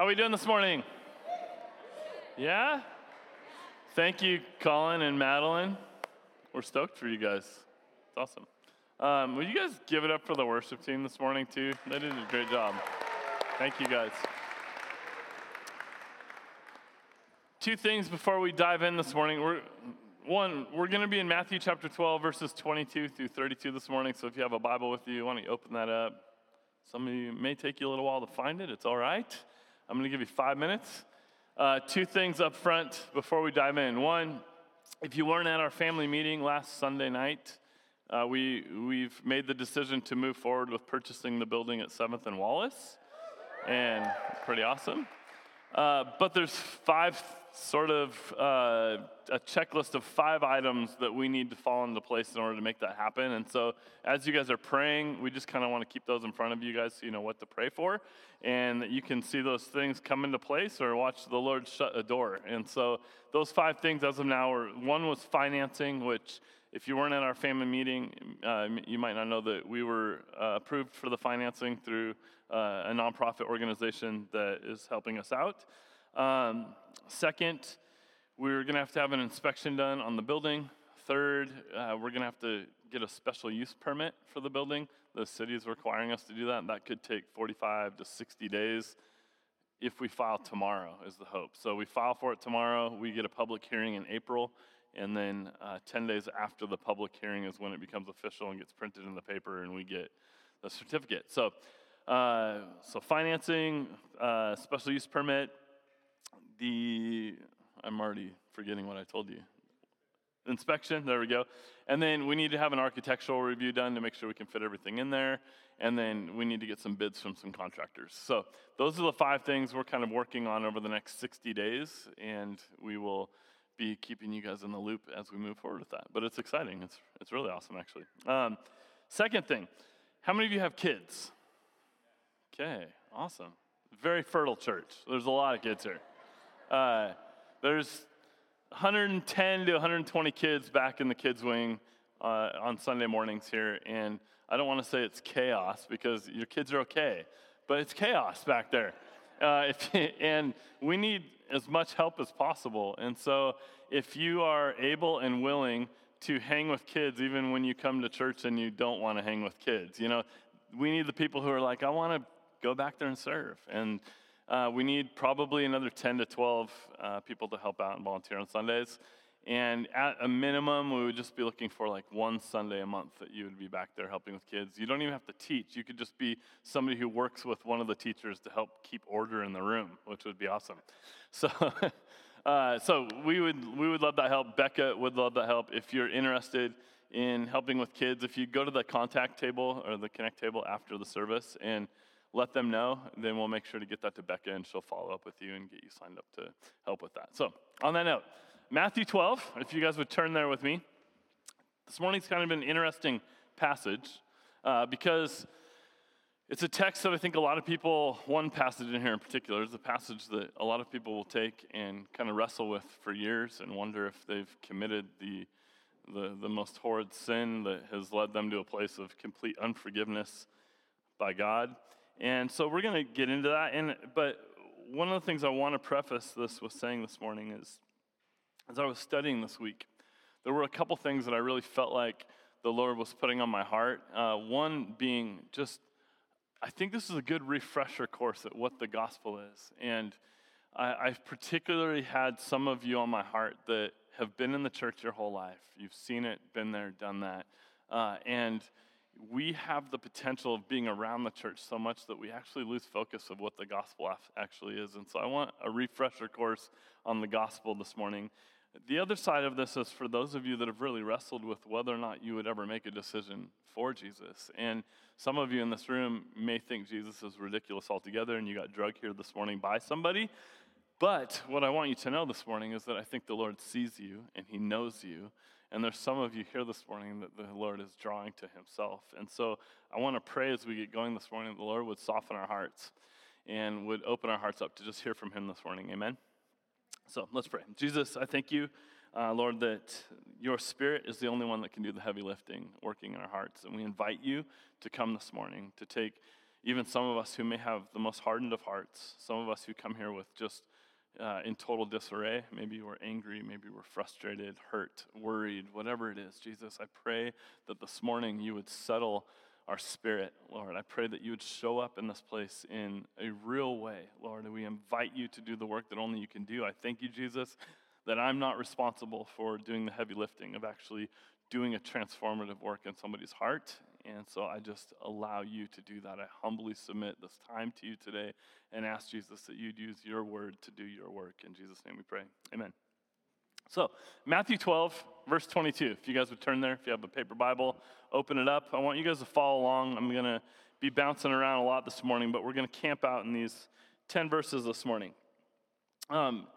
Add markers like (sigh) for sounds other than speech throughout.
How are we doing this morning? Yeah? Thank you, Colin and Madeline. We're stoked for you guys. It's awesome. Um, will you guys give it up for the worship team this morning, too? They did a great job. Thank you, guys. Two things before we dive in this morning. We're, one, we're going to be in Matthew chapter 12, verses 22 through 32 this morning. So if you have a Bible with you, why don't you open that up? Some of you may take you a little while to find it. It's all right. I'm going to give you five minutes. Uh, two things up front before we dive in. One, if you weren't at our family meeting last Sunday night, uh, we, we've made the decision to move forward with purchasing the building at 7th and Wallace, and pretty awesome. Uh, but there's five sort of uh, a checklist of five items that we need to fall into place in order to make that happen. And so, as you guys are praying, we just kind of want to keep those in front of you guys so you know what to pray for, and that you can see those things come into place or watch the Lord shut a door. And so, those five things as of now are one was financing, which if you weren't at our family meeting, uh, you might not know that we were uh, approved for the financing through uh, a nonprofit organization that is helping us out. Um, second, we're going to have to have an inspection done on the building. Third, uh, we're going to have to get a special use permit for the building. The city is requiring us to do that. That could take 45 to 60 days if we file tomorrow, is the hope. So we file for it tomorrow. We get a public hearing in April. And then uh, 10 days after the public hearing is when it becomes official and gets printed in the paper, and we get the certificate. So, uh, so financing, uh, special use permit, the, I'm already forgetting what I told you. Inspection, there we go. And then we need to have an architectural review done to make sure we can fit everything in there. And then we need to get some bids from some contractors. So those are the five things we're kind of working on over the next 60 days. And we will be keeping you guys in the loop as we move forward with that. But it's exciting. It's, it's really awesome, actually. Um, second thing, how many of you have kids? Okay, awesome. Very fertile church. There's a lot of kids here. Uh, there's 110 to 120 kids back in the kids' wing uh, on Sunday mornings here, and I don't want to say it's chaos because your kids are okay, but it's chaos back there. Uh, (laughs) if, and we need as much help as possible. And so, if you are able and willing to hang with kids, even when you come to church and you don't want to hang with kids, you know, we need the people who are like, I want to go back there and serve. And uh, we need probably another 10 to 12 uh, people to help out and volunteer on Sundays. And at a minimum, we would just be looking for like one Sunday a month that you would be back there helping with kids. You don't even have to teach. You could just be somebody who works with one of the teachers to help keep order in the room, which would be awesome. (laughs) So, uh, so we would we would love that help. Becca would love that help. If you're interested in helping with kids, if you go to the contact table or the connect table after the service and let them know. Then we'll make sure to get that to Becca and she'll follow up with you and get you signed up to help with that. So, on that note, Matthew 12, if you guys would turn there with me. This morning's kind of an interesting passage uh, because it's a text that I think a lot of people, one passage in here in particular, is a passage that a lot of people will take and kind of wrestle with for years and wonder if they've committed the, the, the most horrid sin that has led them to a place of complete unforgiveness by God. And so we're going to get into that. And, but one of the things I want to preface this with saying this morning is as I was studying this week, there were a couple things that I really felt like the Lord was putting on my heart. Uh, one being just, I think this is a good refresher course at what the gospel is. And I, I've particularly had some of you on my heart that have been in the church your whole life. You've seen it, been there, done that. Uh, and we have the potential of being around the church so much that we actually lose focus of what the gospel actually is. And so I want a refresher course on the gospel this morning. The other side of this is for those of you that have really wrestled with whether or not you would ever make a decision for Jesus. And some of you in this room may think Jesus is ridiculous altogether and you got drugged here this morning by somebody. But what I want you to know this morning is that I think the Lord sees you and He knows you and there's some of you here this morning that the Lord is drawing to Himself. And so I want to pray as we get going this morning, that the Lord would soften our hearts and would open our hearts up to just hear from Him this morning. Amen. So let's pray. Jesus, I thank you, uh, Lord, that your Spirit is the only one that can do the heavy lifting, working in our hearts. And we invite you to come this morning to take even some of us who may have the most hardened of hearts, some of us who come here with just uh, in total disarray. Maybe we're angry, maybe we're frustrated, hurt, worried, whatever it is. Jesus, I pray that this morning you would settle our spirit, Lord. I pray that you would show up in this place in a real way, Lord. And we invite you to do the work that only you can do. I thank you, Jesus, that I'm not responsible for doing the heavy lifting of actually doing a transformative work in somebody's heart. And so I just allow you to do that. I humbly submit this time to you today and ask Jesus that you'd use your word to do your work. In Jesus' name we pray. Amen. So, Matthew 12, verse 22. If you guys would turn there, if you have a paper Bible, open it up. I want you guys to follow along. I'm going to be bouncing around a lot this morning, but we're going to camp out in these 10 verses this morning. Um,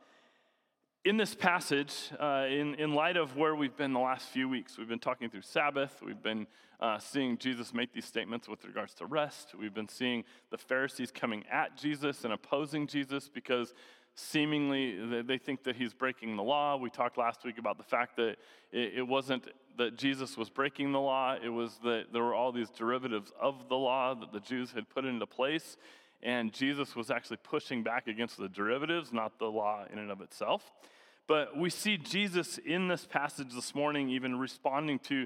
in this passage, uh, in, in light of where we've been the last few weeks, we've been talking through Sabbath. We've been uh, seeing Jesus make these statements with regards to rest. We've been seeing the Pharisees coming at Jesus and opposing Jesus because seemingly they think that he's breaking the law. We talked last week about the fact that it, wasn't that Jesus was breaking the law, it was that there were all these derivatives of the law that the Jews had put into place. And Jesus was actually pushing back against the derivatives, not the law in and of itself. But we see Jesus in this passage this morning even responding to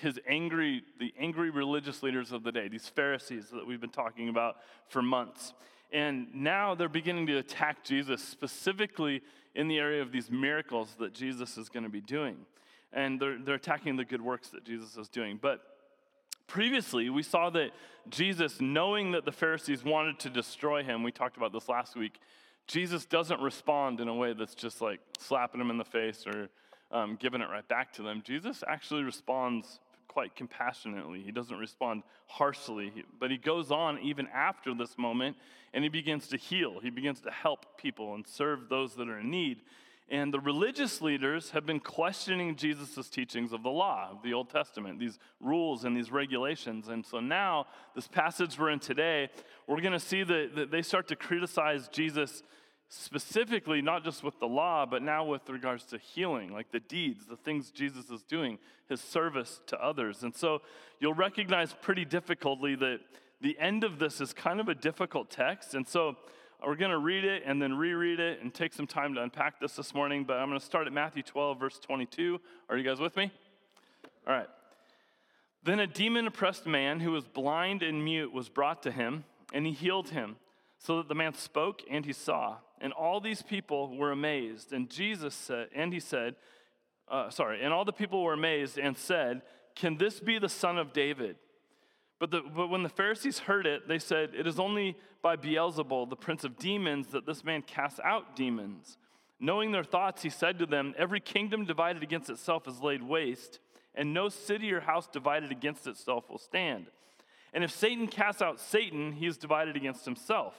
his angry, the angry religious leaders of the day, these Pharisees that we've been talking about for months. And now they're beginning to attack Jesus specifically in the area of these miracles that Jesus is going to be doing. And they're, they're attacking the good works that Jesus is doing. But previously, we saw that Jesus, knowing that the Pharisees wanted to destroy him, we talked about this last week, Jesus doesn't respond in a way that's just like slapping them in the face or um, giving it right back to them. Jesus actually responds quite compassionately. He doesn't respond harshly, but he goes on even after this moment and he begins to heal. He begins to help people and serve those that are in need. And the religious leaders have been questioning Jesus' teachings of the law, of the Old Testament, these rules and these regulations. And so now, this passage we're in today, we're going to see that, that they start to criticize Jesus specifically, not just with the law, but now with regards to healing, like the deeds, the things Jesus is doing, his service to others. And so you'll recognize pretty difficultly that the end of this is kind of a difficult text. And so we're going to read it and then reread it and take some time to unpack this this morning, but I'm going to start at Matthew 12, verse 22. Are you guys with me? All right. Then a demon oppressed man who was blind and mute was brought to him, and he healed him, so that the man spoke and he saw. And all these people were amazed. And Jesus said, and he said, uh, sorry, and all the people were amazed and said, Can this be the son of David? But, the, but when the Pharisees heard it, they said, It is only by Beelzebul, the prince of demons, that this man casts out demons. Knowing their thoughts, he said to them, Every kingdom divided against itself is laid waste, and no city or house divided against itself will stand. And if Satan casts out Satan, he is divided against himself.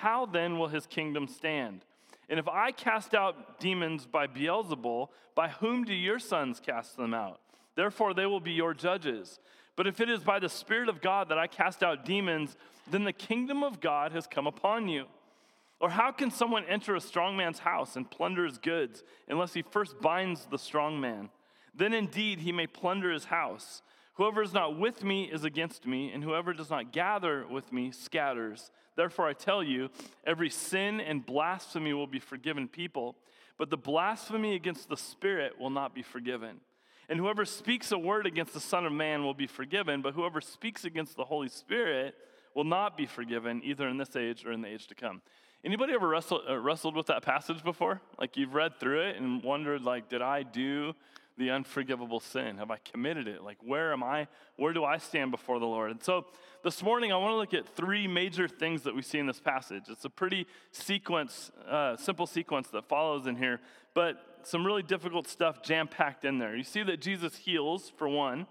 How then will his kingdom stand? And if I cast out demons by Beelzebul, by whom do your sons cast them out? Therefore, they will be your judges. But if it is by the Spirit of God that I cast out demons, then the kingdom of God has come upon you. Or how can someone enter a strong man's house and plunder his goods unless he first binds the strong man? Then indeed he may plunder his house. Whoever is not with me is against me, and whoever does not gather with me scatters. Therefore I tell you, every sin and blasphemy will be forgiven people, but the blasphemy against the Spirit will not be forgiven. And whoever speaks a word against the Son of Man will be forgiven, but whoever speaks against the Holy Spirit will not be forgiven, either in this age or in the age to come. Anybody ever wrestled, uh, wrestled with that passage before? Like you've read through it and wondered, like, did I do the unforgivable sin? Have I committed it? Like, where am I? Where do I stand before the Lord? And so this morning, I want to look at three major things that we see in this passage. It's a pretty sequence, uh, simple sequence that follows in here, but some really difficult stuff jam packed in there. You see that Jesus heals, for one.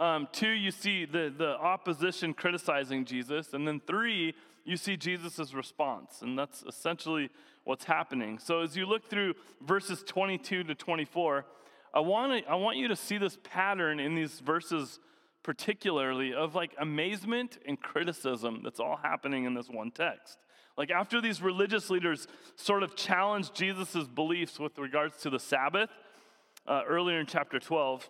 Um, two, you see the, the opposition criticizing Jesus. And then three, you see Jesus' response. And that's essentially what's happening. So as you look through verses 22 to 24, I want, to, I want you to see this pattern in these verses, particularly of like amazement and criticism that's all happening in this one text. Like after these religious leaders sort of challenged Jesus' beliefs with regards to the Sabbath, uh, earlier in chapter 12,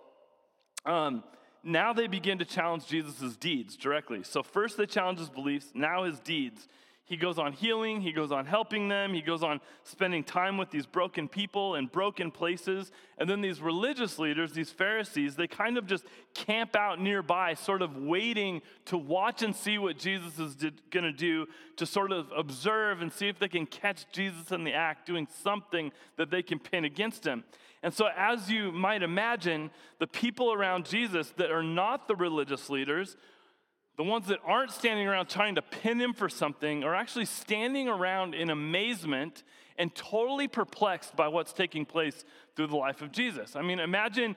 um, now they begin to challenge Jesus' deeds directly. So first they challenge his beliefs, now his deeds. He goes on healing, he goes on helping them, he goes on spending time with these broken people in broken places. And then these religious leaders, these Pharisees, they kind of just camp out nearby, sort of waiting to watch and see what Jesus is going to do, to sort of observe and see if they can catch Jesus in the act, doing something that they can pin against him. And so, as you might imagine, the people around Jesus that are not the religious leaders the ones that aren't standing around trying to pin him for something are actually standing around in amazement and totally perplexed by what's taking place through the life of Jesus. I mean, imagine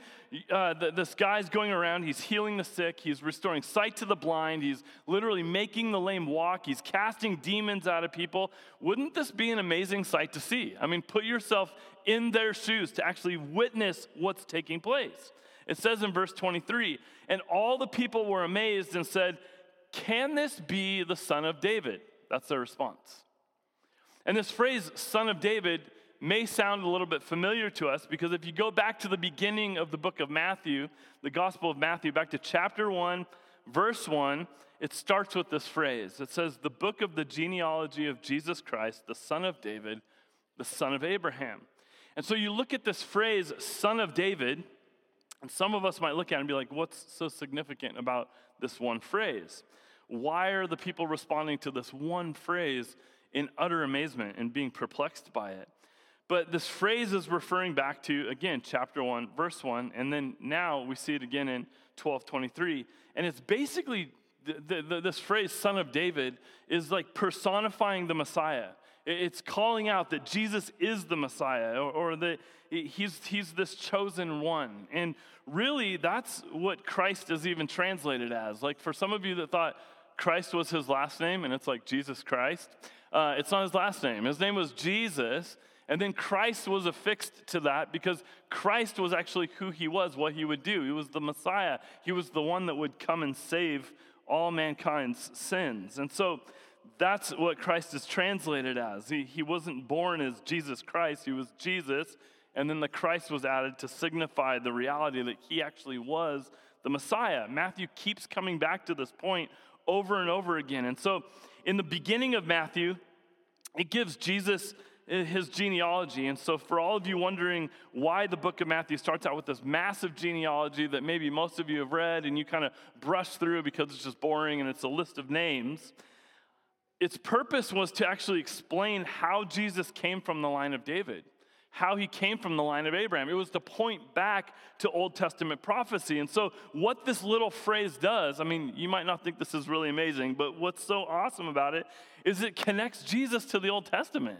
uh, the, this guy's going around, he's healing the sick, he's restoring sight to the blind, he's literally making the lame walk, he's casting demons out of people. Wouldn't this be an amazing sight to see? I mean, put yourself in their shoes to actually witness what's taking place. It says in verse 23 And all the people were amazed and said, Can this be the son of David? That's their response. And this phrase, son of David, may sound a little bit familiar to us because if you go back to the beginning of the book of Matthew, the Gospel of Matthew, back to chapter 1, verse 1, it starts with this phrase. It says, The book of the genealogy of Jesus Christ, the son of David, the son of Abraham. And so you look at this phrase, son of David, and some of us might look at it and be like, what's so significant about this one phrase? Why are the people responding to this one phrase in utter amazement and being perplexed by it? But this phrase is referring back to, again, chapter 1, verse 1, and then now we see it again in 1223. And it's basically the, the, this phrase, son of David, is like personifying the Messiah. It's calling out that Jesus is the Messiah or, or that he's, he's this chosen one. And really, that's what Christ is even translated as. Like for some of you that thought Christ was his last name and it's like Jesus Christ, uh, it's not his last name. His name was Jesus. And then Christ was affixed to that because Christ was actually who he was, what he would do. He was the Messiah, he was the one that would come and save all mankind's sins. And so that's what Christ is translated as. He, he wasn't born as Jesus Christ, he was Jesus, and then the Christ was added to signify the reality that he actually was the Messiah. Matthew keeps coming back to this point over and over again. And so, in the beginning of Matthew, it gives Jesus eh, his genealogy. And so, for all of you wondering why the book of Matthew starts out with this massive genealogy that maybe most of you have read and you kind of brush through because it's just boring and it's a list of names, its purpose was to actually explain how Jesus came from the line of David, how he came from the line of Abraham. It was to point back to Old Testament prophecy. And so, what this little phrase does, I mean, you might not think this is really amazing, but what's so awesome about it is it connects Jesus to the Old Testament.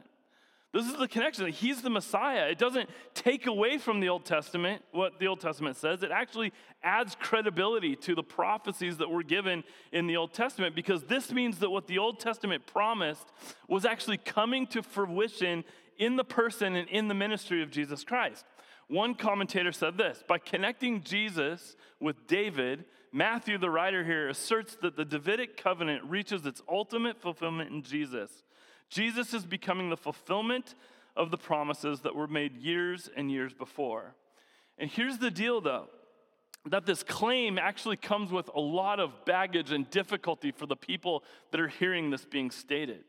This is the connection. He's the Messiah. It doesn't take away from the Old Testament, what the Old Testament says. It actually adds credibility to the prophecies that were given in the Old Testament because this means that what the Old Testament promised was actually coming to fruition in the person and in the ministry of Jesus Christ. One commentator said this by connecting Jesus with David, Matthew, the writer here, asserts that the Davidic covenant reaches its ultimate fulfillment in Jesus. Jesus is becoming the fulfillment of the promises that were made years and years before. And here's the deal though that this claim actually comes with a lot of baggage and difficulty for the people that are hearing this being stated.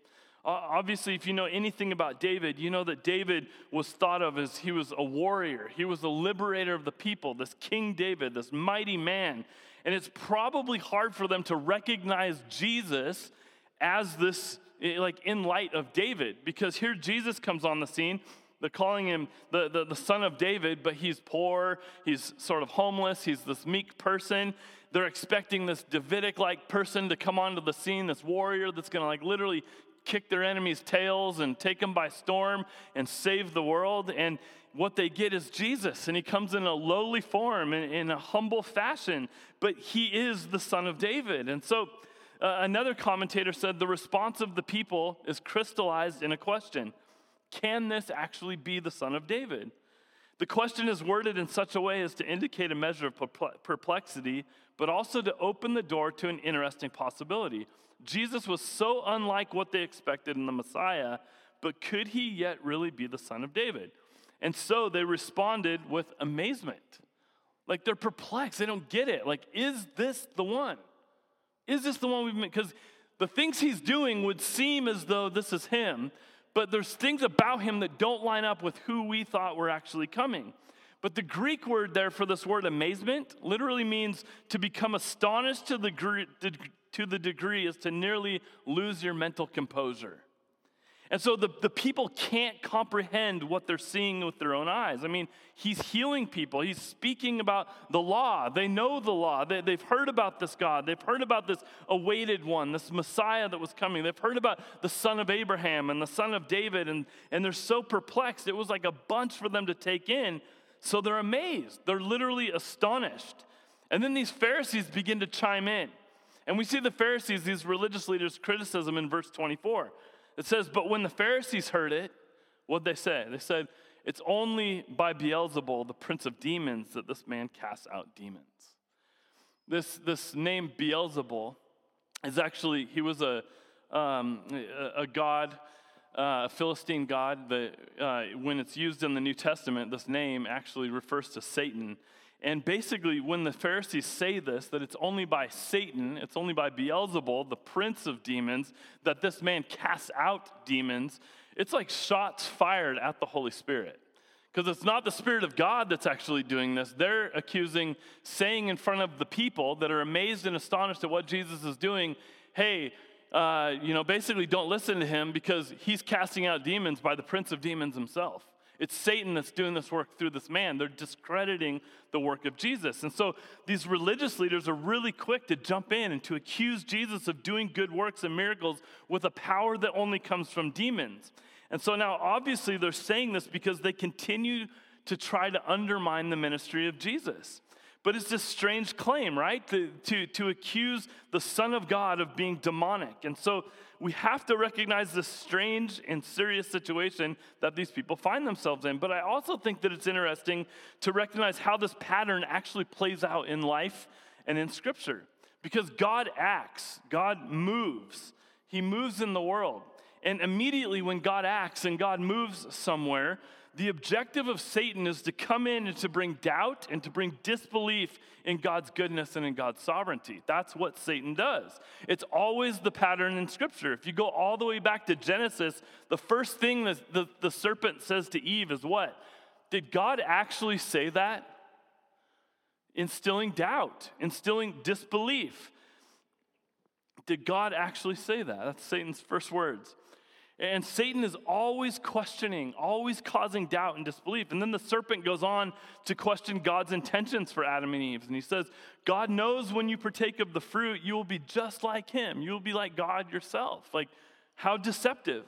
Obviously, if you know anything about David, you know that David was thought of as he was a warrior. He was the liberator of the people, this King David, this mighty man. And it's probably hard for them to recognize Jesus as this like in light of David, because here Jesus comes on the scene. They're calling him the, the, the, son of David, but he's poor, he's sort of homeless, he's this meek person. They're expecting this Davidic like person to come onto the scene, this warrior that's gonna like literally kick their enemies' tails and take them by storm and save the world. And what they get is Jesus, and he comes in a lowly form, in, in a humble fashion, but he is the son of David. And so uh, another commentator said the response of the people is crystallized in a question Can this actually be the son of David? The question is worded in such a way as to indicate a measure of perplexity, but also to open the door to an interesting possibility. Jesus was so unlike what they expected in the Messiah, but could he yet really be the son of David? And so they responded with amazement. Like they're perplexed. They don't get it. Like, is this the one? Is this the one we've been? Because the things he's doing would seem as though this is him, but there's things about him that don't line up with who we thought were actually coming. But the Greek word there for this word amazement literally means to become astonished to the, to the degree is to nearly lose your mental composure. And so the, the people can't comprehend what they're seeing with their own eyes. I mean, he's healing people, he's speaking about the law. They know the law, they, they've heard about this God, they've heard about this awaited one, this Messiah that was coming. They've heard about the son of Abraham and the son of David, and, and they're so perplexed. It was like a bunch for them to take in. So they're amazed, they're literally astonished. And then these Pharisees begin to chime in. And we see the Pharisees, these religious leaders' criticism in verse 24. It says, But when the Pharisees heard it, what'd they say? They said, It's only by Beelzebul, the prince of demons, that this man casts out demons. This, this name Beelzebul is actually, he was a, um, a, a, god, uh, a Philistine god, that uh, when it's used in the New Testament, this name actually refers to Satan. And basically, when the Pharisees say this, that it's only by Satan, it's only by Beelzebul, the prince of demons, that this man casts out demons, it's like shots fired at the Holy Spirit. Because it's not the Spirit of God that's actually doing this. They're accusing, saying in front of the people that are amazed and astonished at what Jesus is doing, hey, uh, you know, basically don't listen to him because he's casting out demons by the prince of demons himself. It's Satan that's doing this work through this man. They're discrediting the work of Jesus. And so these religious leaders are really quick to jump in and to accuse Jesus of doing good works and miracles with a power that only comes from demons. And so now, obviously, they're saying this because they continue to try to undermine the ministry of Jesus. But it's this strange claim, right? To, to, to accuse the Son of God of being demonic. And so we have to recognize this strange and serious situation that these people find themselves in. But I also think that it's interesting to recognize how this pattern actually plays out in life and in Scripture. Because God acts, God moves, He moves in the world. And immediately when God acts and God moves somewhere, the objective of Satan is to come in and to bring doubt and to bring disbelief in God's goodness and in God's sovereignty. That's what Satan does. It's always the pattern in Scripture. If you go all the way back to Genesis, the first thing that the, the serpent says to Eve is what? Did God actually say that? Instilling doubt, instilling disbelief. Did God actually say that? That's Satan's first words. And Satan is always questioning, always causing doubt and disbelief. And then the serpent goes on to question God's intentions for Adam and Eve. And he says, God knows when you partake of the fruit, you will be just like him. You will be like God yourself. Like, how deceptive.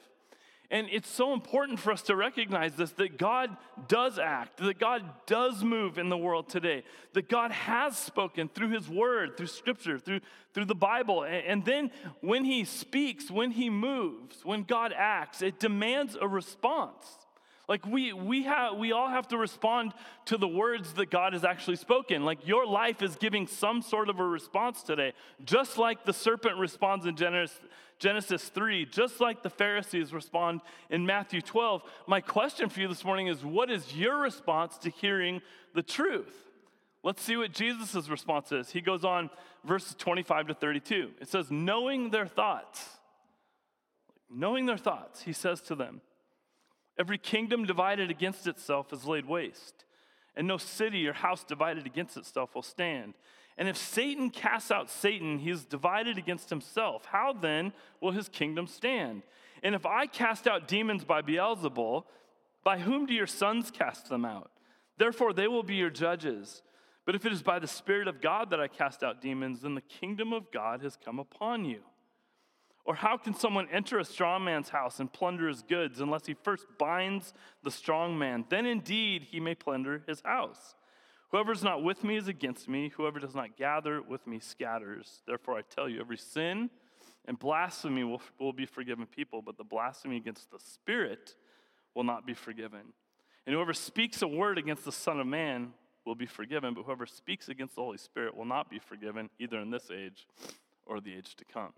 And it's so important for us to recognize this that God does act, that God does move in the world today, that God has spoken through His Word, through Scripture, through, through the Bible. And then when He speaks, when He moves, when God acts, it demands a response. Like we we have we all have to respond to the words that God has actually spoken. Like your life is giving some sort of a response today. Just like the serpent responds in Genesis Genesis 3, just like the Pharisees respond in Matthew 12. My question for you this morning is what is your response to hearing the truth? Let's see what Jesus' response is. He goes on, verses 25 to 32. It says, Knowing their thoughts, knowing their thoughts, he says to them, Every kingdom divided against itself is laid waste, and no city or house divided against itself will stand. And if Satan casts out Satan, he is divided against himself. How then will his kingdom stand? And if I cast out demons by Beelzebul, by whom do your sons cast them out? Therefore, they will be your judges. But if it is by the Spirit of God that I cast out demons, then the kingdom of God has come upon you. Or how can someone enter a strong man's house and plunder his goods unless he first binds the strong man? Then indeed he may plunder his house. Whoever is not with me is against me. Whoever does not gather with me scatters. Therefore I tell you, every sin and blasphemy will, will be forgiven people, but the blasphemy against the Spirit will not be forgiven. And whoever speaks a word against the Son of Man will be forgiven, but whoever speaks against the Holy Spirit will not be forgiven, either in this age or the age to come.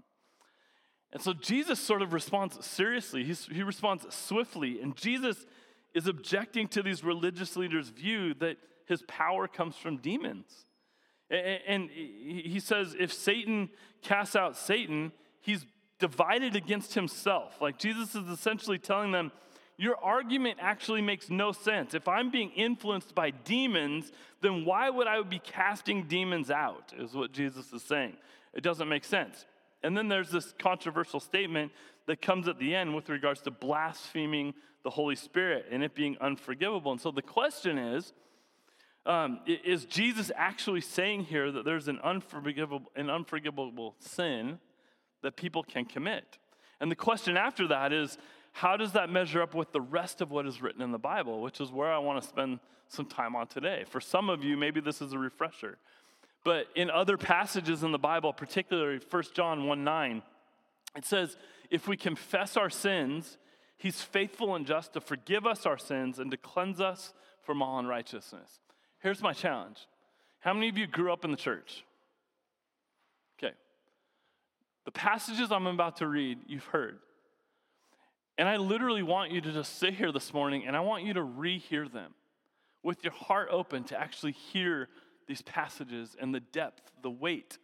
And so Jesus sort of responds seriously, He's, he responds swiftly. And Jesus is objecting to these religious leaders' view that, his power comes from demons. And he says, if Satan casts out Satan, he's divided against himself. Like Jesus is essentially telling them, your argument actually makes no sense. If I'm being influenced by demons, then why would I be casting demons out? Is what Jesus is saying. It doesn't make sense. And then there's this controversial statement that comes at the end with regards to blaspheming the Holy Spirit and it being unforgivable. And so the question is um, is Jesus actually saying here that there's an unforgivable, an unforgivable sin that people can commit? And the question after that is how does that measure up with the rest of what is written in the Bible, which is where I want to spend some time on today? For some of you, maybe this is a refresher. But in other passages in the Bible, particularly 1 John 1 9, it says, If we confess our sins, he's faithful and just to forgive us our sins and to cleanse us from all unrighteousness. Here's my challenge How many of you grew up in the church? Okay. The passages I'm about to read, you've heard. And I literally want you to just sit here this morning and I want you to rehear them with your heart open to actually hear these passages and the depth, the weight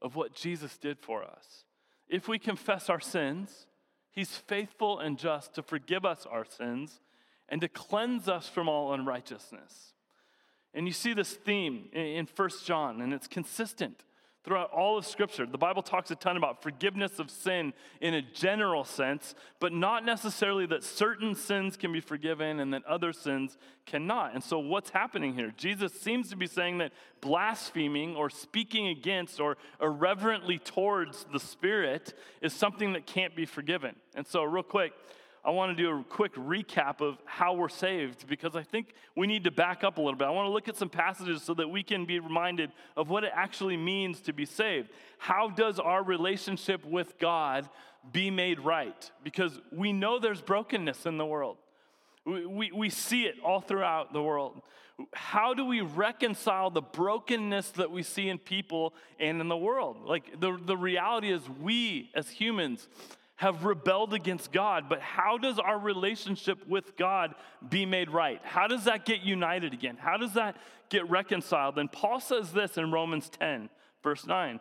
of what Jesus did for us. If we confess our sins, He's faithful and just to forgive us our sins and to cleanse us from all unrighteousness. And you see this theme in First John, and it's consistent throughout all of Scripture. The Bible talks a ton about forgiveness of sin in a general sense, but not necessarily that certain sins can be forgiven and that other sins cannot. And so, what's happening here? Jesus seems to be saying that blaspheming or speaking against or irreverently towards the Spirit is something that can't be forgiven. And so, real quick, I want to do a quick recap of how we're saved because I think we need to back up a little bit. I want to look at some passages so that we can be reminded of what it actually means to be saved. How does our relationship with God be made right? Because we know there's brokenness in the world, we, we, we see it all throughout the world. How do we reconcile the brokenness that we see in people and in the world? Like, the, the reality is, we as humans have rebelled against God, but how does our relationship with God be made right? How does that get united again? How does that get reconciled? And Paul says this in Romans 10, verse 9.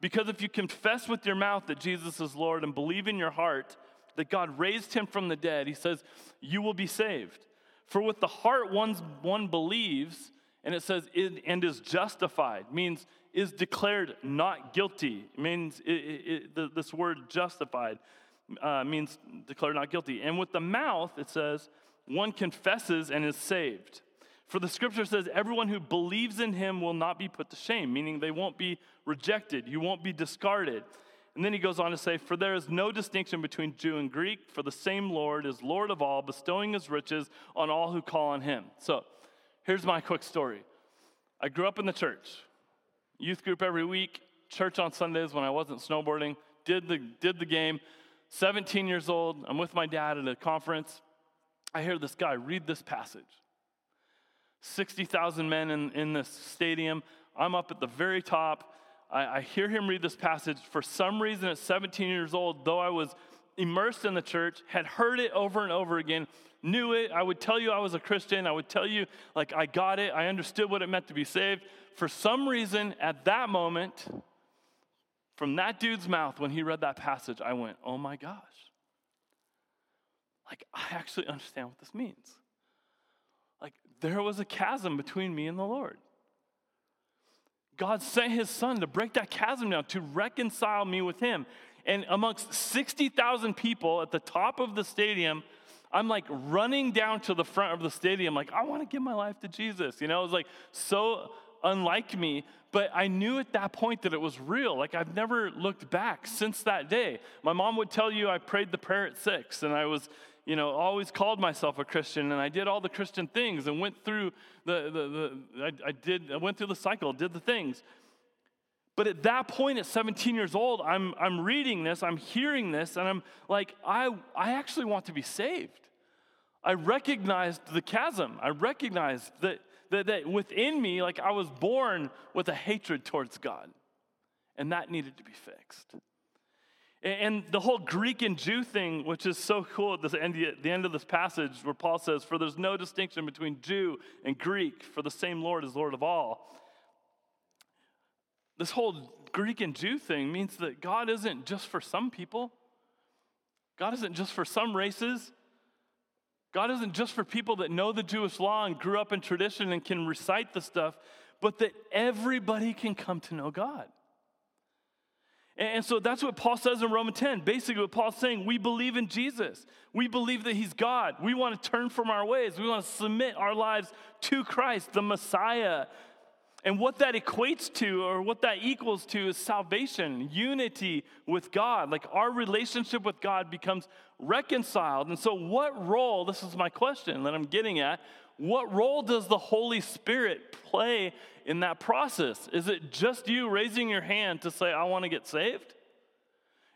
Because if you confess with your mouth that Jesus is Lord and believe in your heart that God raised him from the dead, he says, you will be saved. For with the heart one's, one believes, and it says, and is justified, means is declared not guilty. It means it, it, it, this word justified uh, means declared not guilty. And with the mouth, it says, one confesses and is saved. For the scripture says, everyone who believes in him will not be put to shame, meaning they won't be rejected, you won't be discarded. And then he goes on to say, For there is no distinction between Jew and Greek, for the same Lord is Lord of all, bestowing his riches on all who call on him. So here's my quick story I grew up in the church youth group every week, church on Sundays when I wasn't snowboarding, did the, did the game. 17 years old, I'm with my dad at a conference. I hear this guy read this passage 60,000 men in, in this stadium. I'm up at the very top. I, I hear him read this passage. For some reason, at 17 years old, though I was immersed in the church, had heard it over and over again, knew it. I would tell you I was a Christian. I would tell you, like, I got it. I understood what it meant to be saved. For some reason, at that moment, from that dude's mouth, when he read that passage, I went, oh my gosh. Like, I actually understand what this means. Like, there was a chasm between me and the Lord. God sent his son to break that chasm down, to reconcile me with him. And amongst 60,000 people at the top of the stadium, I'm like running down to the front of the stadium, like, I want to give my life to Jesus. You know, it was like so unlike me, but I knew at that point that it was real. Like, I've never looked back since that day. My mom would tell you I prayed the prayer at six, and I was, you know, always called myself a Christian, and I did all the Christian things and went through the, the, the I, I did, I went through the cycle, did the things. But at that point, at 17 years old, I'm, I'm reading this, I'm hearing this, and I'm like, I, I actually want to be saved. I recognized the chasm. I recognized that, that, that within me, like I was born with a hatred towards God, and that needed to be fixed. And the whole Greek and Jew thing, which is so cool at end, the end of this passage, where Paul says, For there's no distinction between Jew and Greek, for the same Lord is Lord of all. This whole Greek and Jew thing means that God isn't just for some people, God isn't just for some races. God isn't just for people that know the Jewish law and grew up in tradition and can recite the stuff, but that everybody can come to know God. And so that's what Paul says in Romans 10. Basically, what Paul's saying, we believe in Jesus. We believe that he's God. We want to turn from our ways. We want to submit our lives to Christ, the Messiah. And what that equates to, or what that equals to, is salvation, unity with God. Like our relationship with God becomes reconciled. And so, what role, this is my question that I'm getting at, what role does the Holy Spirit play in that process? Is it just you raising your hand to say, I want to get saved?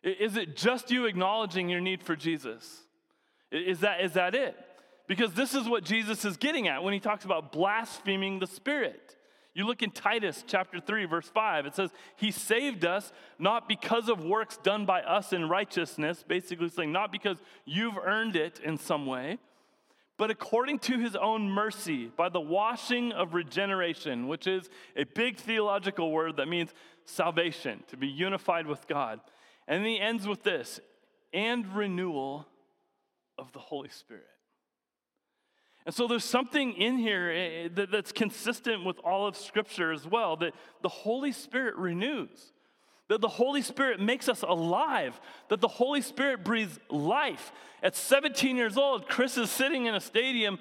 Is it just you acknowledging your need for Jesus? Is that, is that it? Because this is what Jesus is getting at when he talks about blaspheming the Spirit. You look in Titus chapter 3, verse 5, it says, He saved us not because of works done by us in righteousness, basically saying, not because you've earned it in some way, but according to his own mercy, by the washing of regeneration, which is a big theological word that means salvation, to be unified with God. And he ends with this and renewal of the Holy Spirit. And so there's something in here eh, eh, that's consistent with all of Scripture as well that the Holy Spirit renews that the Holy Spirit makes us alive, that the Holy Spirit breathes life. At 17 years old, Chris is sitting in a stadium.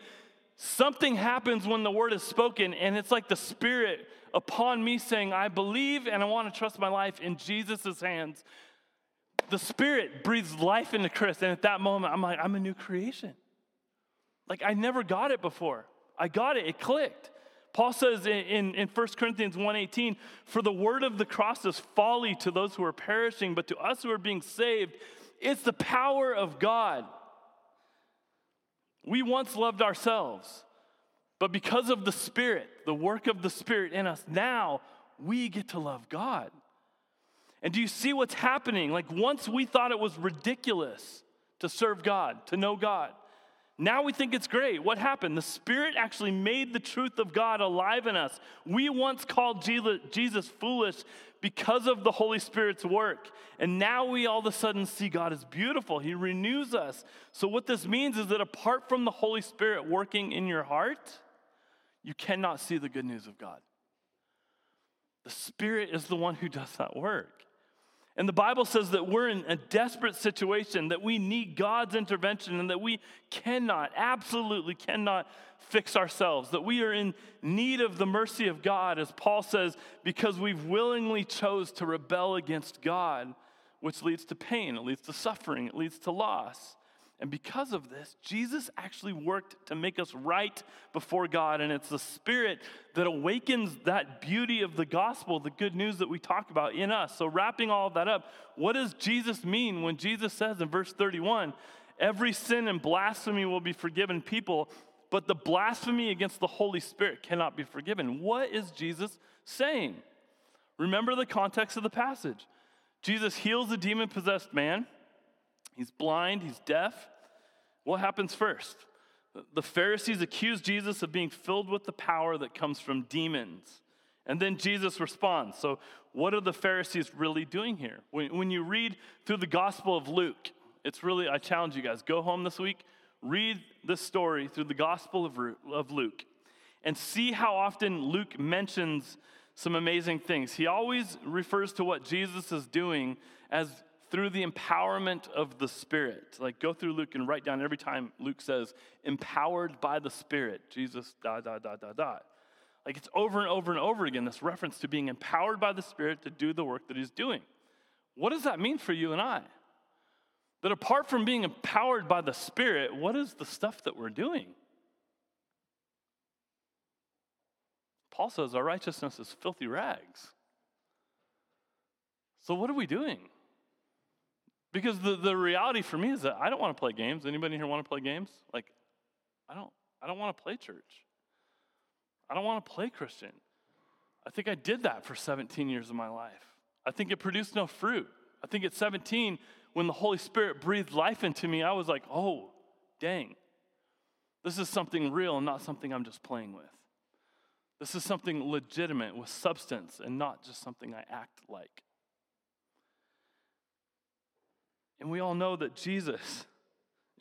Something happens when the word is spoken, and it's like the Spirit upon me saying, I believe and I want to trust my life in Jesus' hands. The Spirit breathes life into Chris, and at that moment, I'm like, I'm a new creation. Like, I never got it before. I got it, it clicked. Paul says in, in, 1 Corinthians 1.18, for the word of the cross is folly to those who are perishing, but to us who are being saved, it's the power of God. We once loved ourselves, but because of the Spirit, the work of the Spirit in us, now we get to love God. And do you see what's happening? Like once we thought it was ridiculous to serve God, to know God. Now we think it's great. What happened? The Spirit actually made the truth of God alive in us. We once called Jesus foolish because of the Holy Spirit's work. And now we all of a sudden see God as beautiful. He renews us. So, what this means is that apart from the Holy Spirit working in your heart, you cannot see the good news of God. The Spirit is the one who does that work. And the Bible says that we're in a desperate situation, that we need God's intervention, and that we cannot, absolutely cannot fix ourselves, that we are in need of the mercy of God, as Paul says, because we've willingly chose to rebel against God, which leads to pain, it leads to suffering, it leads to loss. And because of this, Jesus actually worked to make us right before God. And it's the Spirit that awakens that beauty of the gospel, the good news that we talk about in us. So, wrapping all that up, what does Jesus mean when Jesus says in verse 31 every sin and blasphemy will be forgiven people, but the blasphemy against the Holy Spirit cannot be forgiven? What is Jesus saying? Remember the context of the passage. Jesus heals a demon possessed man. He's blind, he's deaf. What happens first? The Pharisees accuse Jesus of being filled with the power that comes from demons. And then Jesus responds. So, what are the Pharisees really doing here? When, when you read through the Gospel of Luke, it's really, I challenge you guys, go home this week, read this story through the Gospel of, of Luke, and see how often Luke mentions some amazing things. He always refers to what Jesus is doing as through the empowerment of the Spirit. Like, go through Luke and write down every time Luke says, empowered by the Spirit, Jesus, da, da, da, da, da. Like, it's over and over and over again, this reference to being empowered by the Spirit to do the work that He's doing. What does that mean for you and I? That apart from being empowered by the Spirit, what is the stuff that we're doing? Paul says our righteousness is filthy rags. So, what are we doing? Because the, the reality for me is that I don't want to play games. Anybody here want to play games? Like, I don't, I don't want to play church. I don't want to play Christian. I think I did that for 17 years of my life. I think it produced no fruit. I think at 17, when the Holy Spirit breathed life into me, I was like, oh, dang. This is something real and not something I'm just playing with. This is something legitimate with substance and not just something I act like. And we all know that Jesus,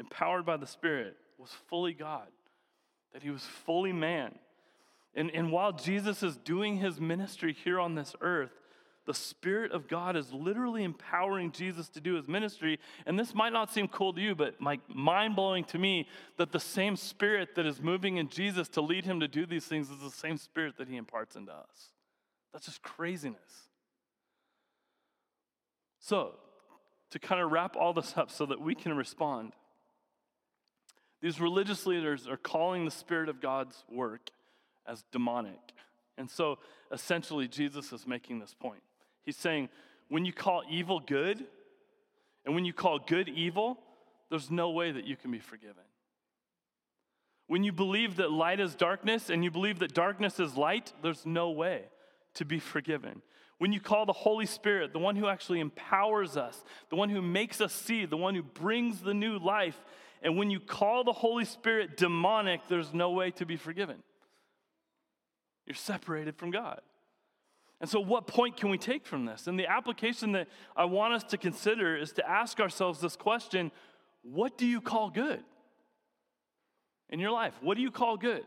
empowered by the Spirit, was fully God, that he was fully man. And, and while Jesus is doing his ministry here on this earth, the Spirit of God is literally empowering Jesus to do his ministry. And this might not seem cool to you, but like mind blowing to me that the same Spirit that is moving in Jesus to lead him to do these things is the same Spirit that he imparts into us. That's just craziness. So, to kind of wrap all this up so that we can respond, these religious leaders are calling the Spirit of God's work as demonic. And so essentially, Jesus is making this point. He's saying, when you call evil good, and when you call good evil, there's no way that you can be forgiven. When you believe that light is darkness and you believe that darkness is light, there's no way to be forgiven. When you call the Holy Spirit, the one who actually empowers us, the one who makes us see, the one who brings the new life, and when you call the Holy Spirit demonic, there's no way to be forgiven. You're separated from God. And so, what point can we take from this? And the application that I want us to consider is to ask ourselves this question What do you call good in your life? What do you call good?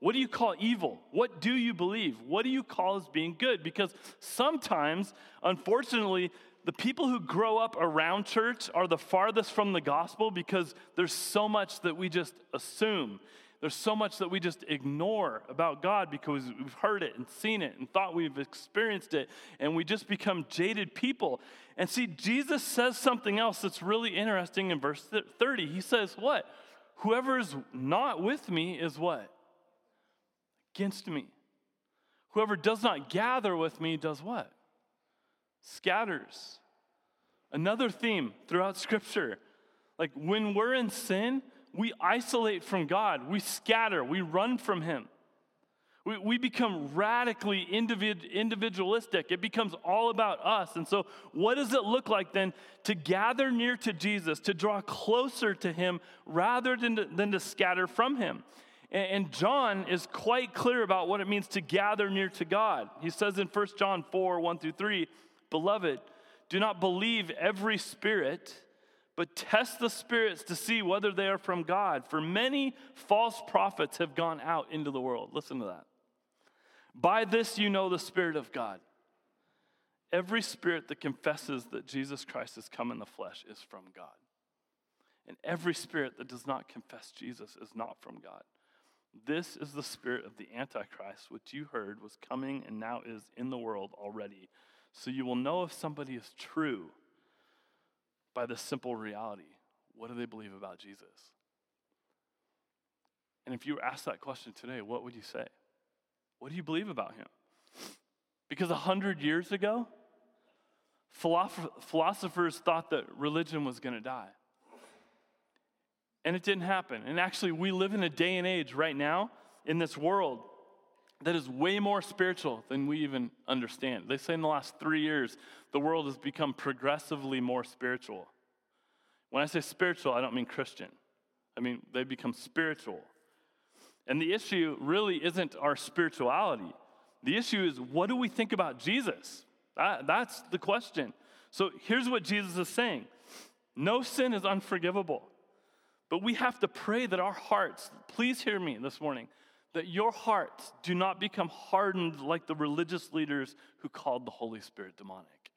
What do you call evil? What do you believe? What do you call as being good? Because sometimes, unfortunately, the people who grow up around church are the farthest from the gospel because there's so much that we just assume there's so much that we just ignore about God because we've heard it and seen it and thought we've experienced it, and we just become jaded people. And see, Jesus says something else that's really interesting in verse 30. He says, What? Whoever is not with me is what? Against me. Whoever does not gather with me does what? Scatters. Another theme throughout Scripture. Like when we're in sin, we isolate from God, we scatter, we run from Him. We, we become radically individ, individualistic. It becomes all about us. And so, what does it look like then to gather near to Jesus, to draw closer to Him rather than to, than to scatter from Him? And, John is quite clear about what it means to gather near to God. He says in 1 John 4 1 through 3, Beloved, do not believe every spirit but test the spirits to see whether they are from God. For many false prophets have gone out into the world. Listen to that. By this you know the Spirit of God. Every spirit that confesses that Jesus Christ has come in the flesh is from God. And every spirit that does not confess Jesus is not from God. This is the spirit of the Antichrist, which you heard was coming and now is in the world already. So you will know if somebody is true by this simple reality what do they believe about Jesus? And if you were asked that question today, what would you say? What do you believe about him? Because a hundred years ago, philosophers thought that religion was going to die. And it didn't happen. And actually, we live in a day and age right now in this world that is way more spiritual than we even understand. They say in the last three years, the world has become progressively more spiritual. When I say spiritual, I don't mean Christian. I mean, they become spiritual. And the issue really isn't our spirituality. The issue is what do we think about Jesus? That, that's the question. So here's what Jesus is saying No sin is unforgivable, but we have to pray that our hearts, please hear me this morning, that your hearts do not become hardened like the religious leaders who called the Holy Spirit demonic.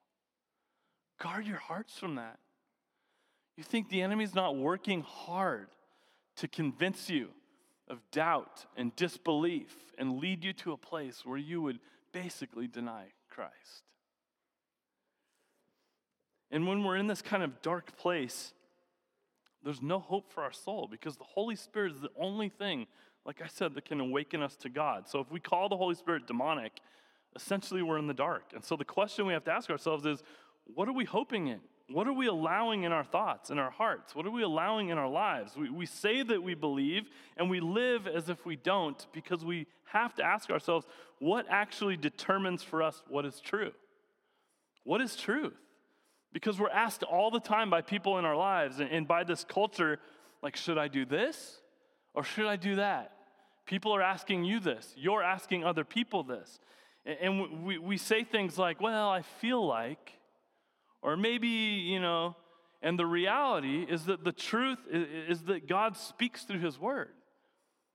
Guard your hearts from that. You think the enemy's not working hard to convince you of doubt and disbelief and lead you to a place where you would basically deny Christ. And when we're in this kind of dark place, there's no hope for our soul because the Holy Spirit is the only thing like I said, that can awaken us to God. So if we call the Holy Spirit demonic, essentially we're in the dark. And so the question we have to ask ourselves is what are we hoping in? What are we allowing in our thoughts, in our hearts? What are we allowing in our lives? We, we say that we believe and we live as if we don't because we have to ask ourselves what actually determines for us what is true? What is truth? Because we're asked all the time by people in our lives and, and by this culture, like, should I do this or should I do that? People are asking you this. You're asking other people this. And, and we, we say things like, well, I feel like, or maybe, you know, and the reality is that the truth is, is that God speaks through His Word.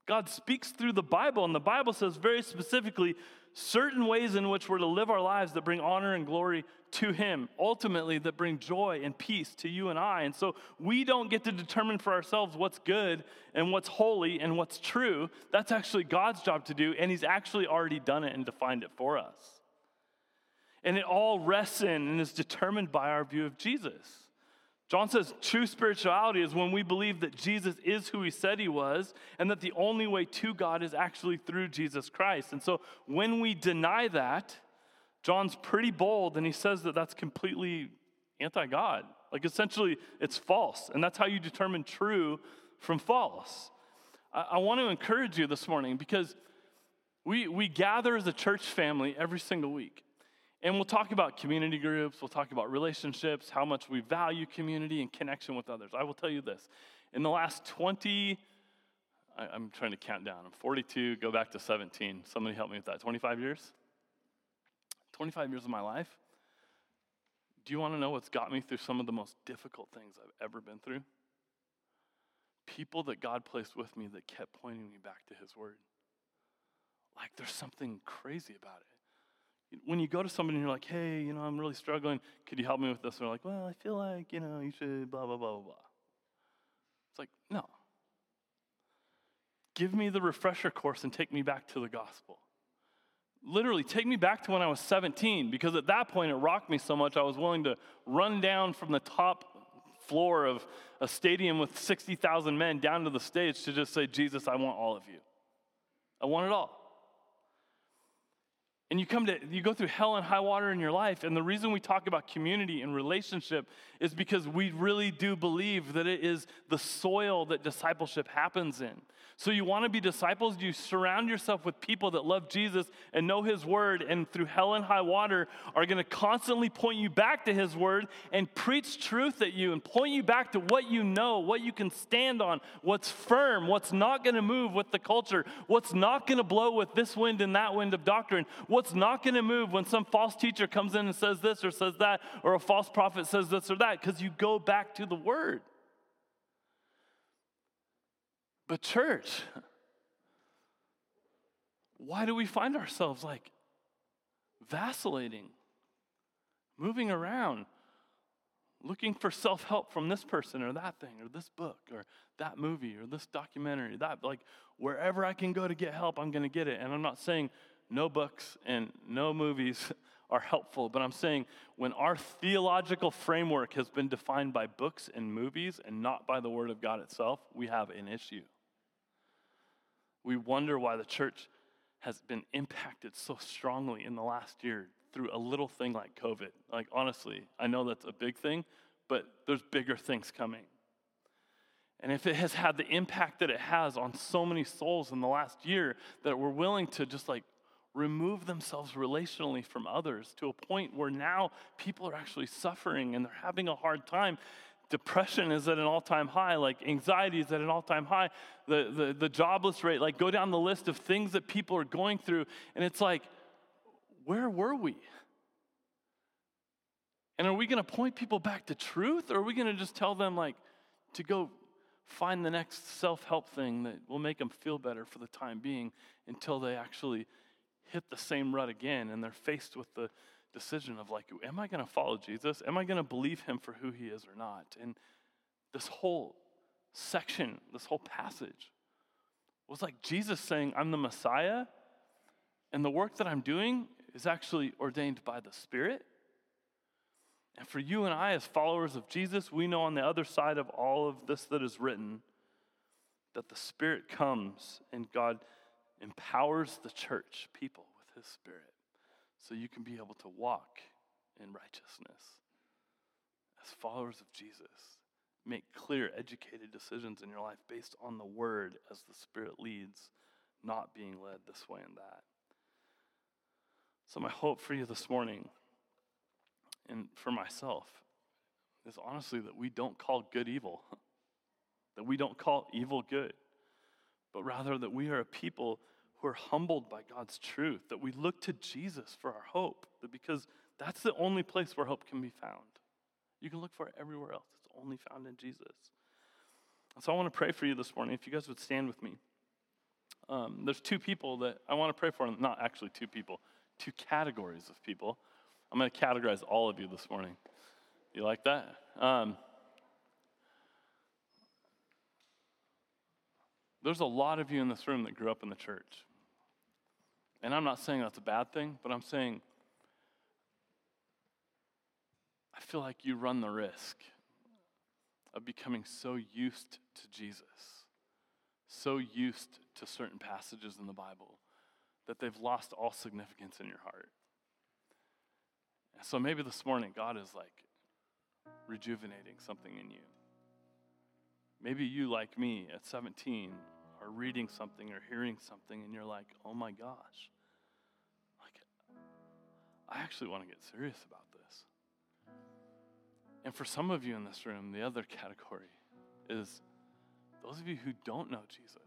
God speaks through the Bible, and the Bible says very specifically certain ways in which we're to live our lives that bring honor and glory to Him, ultimately, that bring joy and peace to you and I. And so we don't get to determine for ourselves what's good and what's holy and what's true. That's actually God's job to do, and He's actually already done it and defined it for us. And it all rests in and is determined by our view of Jesus. John says true spirituality is when we believe that Jesus is who he said he was and that the only way to God is actually through Jesus Christ. And so when we deny that, John's pretty bold and he says that that's completely anti God. Like essentially, it's false. And that's how you determine true from false. I, I want to encourage you this morning because we, we gather as a church family every single week. And we'll talk about community groups, we'll talk about relationships, how much we value community and connection with others. I will tell you this in the last 20, I, am trying to count down, I'm 42, go back to 17. Somebody help me with that. 25 years? 25 years of my life. Do you want to know what's got me through some of the most difficult things I've ever been through? People that God placed with me that kept pointing me back to His Word. Like there's something crazy about it when you go to somebody and you're like, hey, you know, I'm really struggling. Could you help me with this? And they're like, well, I feel like, you know, you should blah, blah, blah, blah, blah. It's like, no. Give me the refresher course and take me back to the gospel. Literally, take me back to when I was 17, because at that point it rocked me so much I was willing to run down from the top floor of a stadium with 60,000 men down to the stage to just say, Jesus, I want all of you. I want it all. And you come to, you go through hell and high water in your life. And the reason we talk about community and relationship is because we really do believe that it is the soil that discipleship happens in. So, you want to be disciples, you surround yourself with people that love Jesus and know His word, and through hell and high water are going to constantly point you back to His word and preach truth at you and point you back to what you know, what you can stand on, what's firm, what's not going to move with the culture, what's not going to blow with this wind and that wind of doctrine, what's not going to move when some false teacher comes in and says this or says that, or a false prophet says this or that, because you go back to the word. But, church, why do we find ourselves like vacillating, moving around, looking for self help from this person or that thing or this book or that movie or this documentary? That, like, wherever I can go to get help, I'm going to get it. And I'm not saying no books and no movies (laughs) are helpful, but I'm saying when our theological framework has been defined by books and movies and not by the Word of God itself, we have an issue we wonder why the church has been impacted so strongly in the last year through a little thing like COVID. Like, honestly, I know that's a big thing, but there's bigger things coming. And if it has had the impact that it has on so many souls in the last year, that we're willing to just like remove themselves relationally from others to a point where now people are actually suffering and they're having a hard time, depression is at an all-time high like anxiety is at an all-time high. The, the, the jobless rate like go down the list of things that people are going through and it's like where were we? And are we going to point people back to truth or are we going to just tell them like to go find the next self-help thing that will make them feel better for the time being until they actually hit the same rut again and they're faced with the decision of like, am I going to follow Jesus? Am I going to believe him for who he is or not? And this whole section, this whole passage was like Jesus saying, I'm the Messiah, and the work that I'm doing is actually ordained by the Spirit. And for you and I, as followers of Jesus, we know on the other side of all of this that is written that the Spirit comes and God empowers the church, people, with His Spirit so you can be able to walk in righteousness. As followers of Jesus, make clear, educated decisions in your life based on the word as the Spirit leads, not being led this way and that. So, my hope for you this morning and for myself is honestly that we don't call good evil, (laughs) that we don't call evil good, but rather that we are a people who are humbled by God's truth, that we look to Jesus for our hope, that because that's the only place where hope can be found. You can look for it everywhere else, it's only found in Jesus. And so I want to pray for you this morning. If you guys would stand with me. Um, there's two people that I want to pray for, not actually two people, two categories of people. I'm going to categorize all of you this morning. You like that? Um, there's a lot of you in this room that grew up in the church. And I'm not saying that's a bad thing, but I'm saying I feel like you run the risk of becoming so used to Jesus, so used to certain passages in the Bible, that they've lost all significance in your heart. And so maybe this morning, God is like rejuvenating something in you. Maybe you, like me at 17, are reading something or hearing something, and you're like, oh my gosh, like, I actually want to get serious about this. And for some of you in this room, the other category is those of you who don't know Jesus.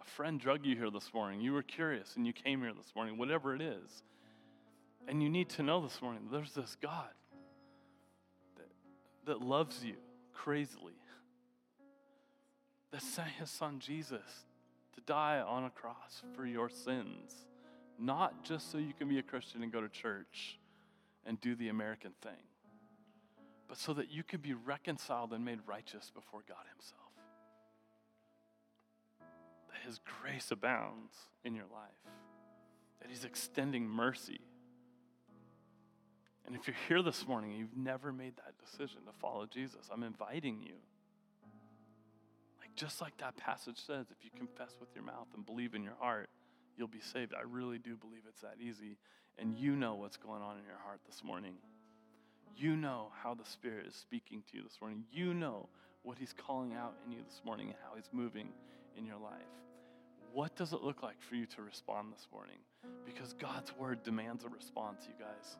A friend drug you here this morning. You were curious and you came here this morning, whatever it is. And you need to know this morning there's this God that, that loves you crazily, that sent his son Jesus to die on a cross for your sins, not just so you can be a Christian and go to church and do the American thing but so that you can be reconciled and made righteous before God Himself. That His grace abounds in your life, that He's extending mercy. And if you're here this morning and you've never made that decision to follow Jesus, I'm inviting you. Just like that passage says, if you confess with your mouth and believe in your heart, you'll be saved. I really do believe it's that easy. And you know what's going on in your heart this morning. You know how the Spirit is speaking to you this morning. You know what He's calling out in you this morning and how He's moving in your life. What does it look like for you to respond this morning? Because God's Word demands a response, you guys.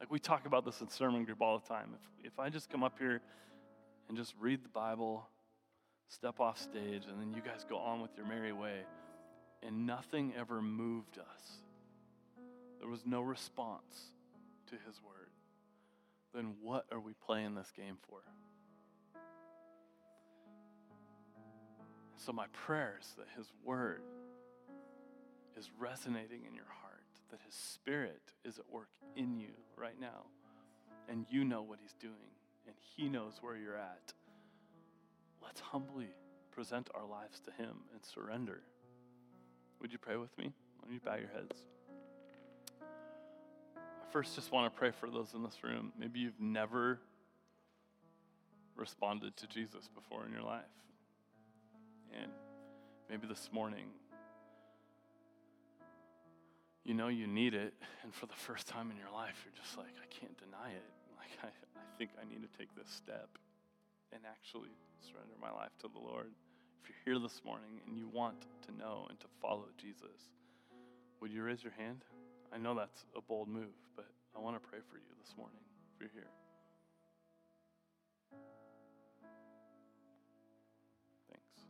Like we talk about this in sermon group all the time. If, if I just come up here and just read the Bible, step off stage, and then you guys go on with your merry way, and nothing ever moved us, there was no response to His Word then what are we playing this game for? So, my prayer is that His Word is resonating in your heart, that His Spirit is at work in you right now, and you know what He's doing, and He knows where you're at. Let's humbly present our lives to Him and surrender. Would you pray with me? Why don't you bow your heads? I first just want to pray for those in this room. Maybe you've never responded to Jesus before in your life. And maybe this morning, you know you need it, and for the first time in your life, you're just like, I can't deny it. Like, I, I think I need to take this step and actually surrender my life to the Lord. If you're here this morning and you want to know and to follow Jesus, would you raise your hand? I know that's a bold move, but I want to pray for you this morning if you're here. Thanks.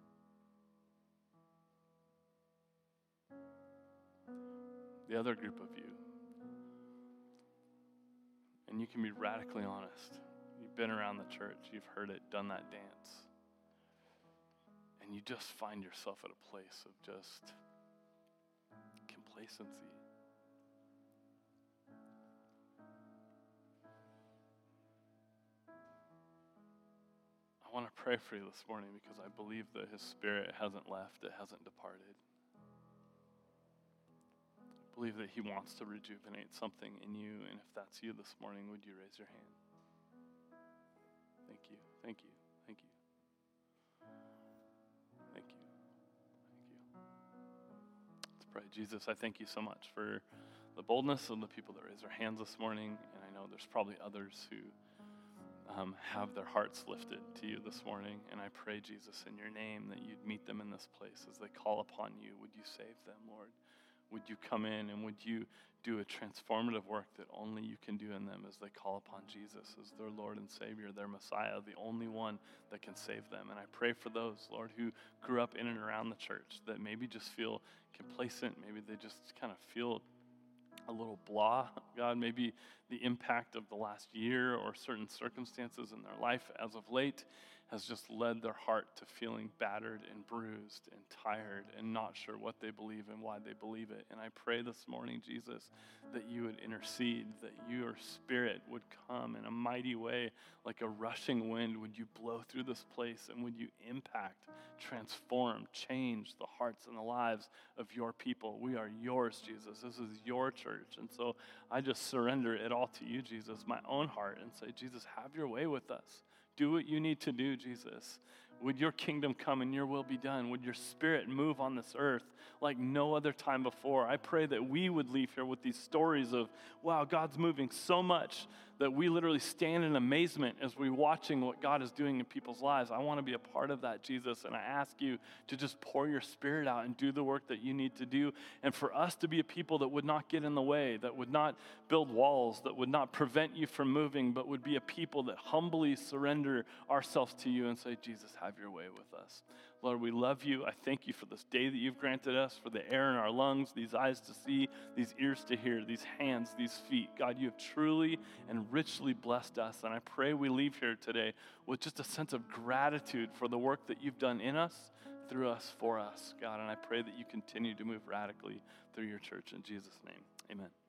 The other group of you, and you can be radically honest. Been around the church, you've heard it, done that dance, and you just find yourself at a place of just complacency I want to pray for you this morning because I believe that His Spirit hasn't left, it hasn't departed. I believe that He wants to rejuvenate something in you, and if that's you this morning, would you raise your hand? Thank you, thank you, thank you. Thank you. Let's pray. Jesus, I thank you so much for the boldness of the people that raised their hands this morning, and I know there's probably others who um, have their hearts lifted to you this morning. And I pray, Jesus, in your name, that you'd meet them in this place as they call upon you. Would you save them, Lord? Would you come in and would you do a transformative work that only you can do in them as they call upon Jesus as their Lord and Savior, their Messiah, the only one that can save them. And I pray for those, Lord, who grew up in and around the church that maybe just feel complacent, maybe they just kind of feel a little blah, God, maybe the impact of the last year or certain circumstances in their life as of late has just led their heart to feeling battered and bruised and tired and not sure what they believe and why they believe it. And I pray this morning, Jesus, that you would intercede, that your spirit would come in a mighty way, like a rushing wind. Would you blow through this place and would you impact, transform, change the hearts and the lives of your people? We are yours, Jesus. This is your church. And so I just surrender it all to you, Jesus, my own heart, and say, Jesus, have your way with us. Do what you need to do, Jesus. Would your kingdom come and your will be done? Would your spirit move on this earth like no other time before? I pray that we would leave here with these stories of, wow, God's moving so much that we literally stand in amazement as we're watching what God is doing in people's lives. I want to be a part of that, Jesus, and I ask you to just pour your spirit out and do the work that you need to do. And for us to be a people that would not get in the way, that would not build walls, that would not prevent you from moving, but would be a people that humbly surrender ourselves to you and say, Jesus, have your way with us. Lord, we love you. I thank you for this day that you've granted us, for the air in our lungs, these eyes to see, these ears to hear, these hands, these feet. God, you have truly and richly blessed us. And I pray we leave here today with just a sense of gratitude for the work that you've done in us, through us, for us, God. And I pray that you continue to move radically through your church. In Jesus' name, amen.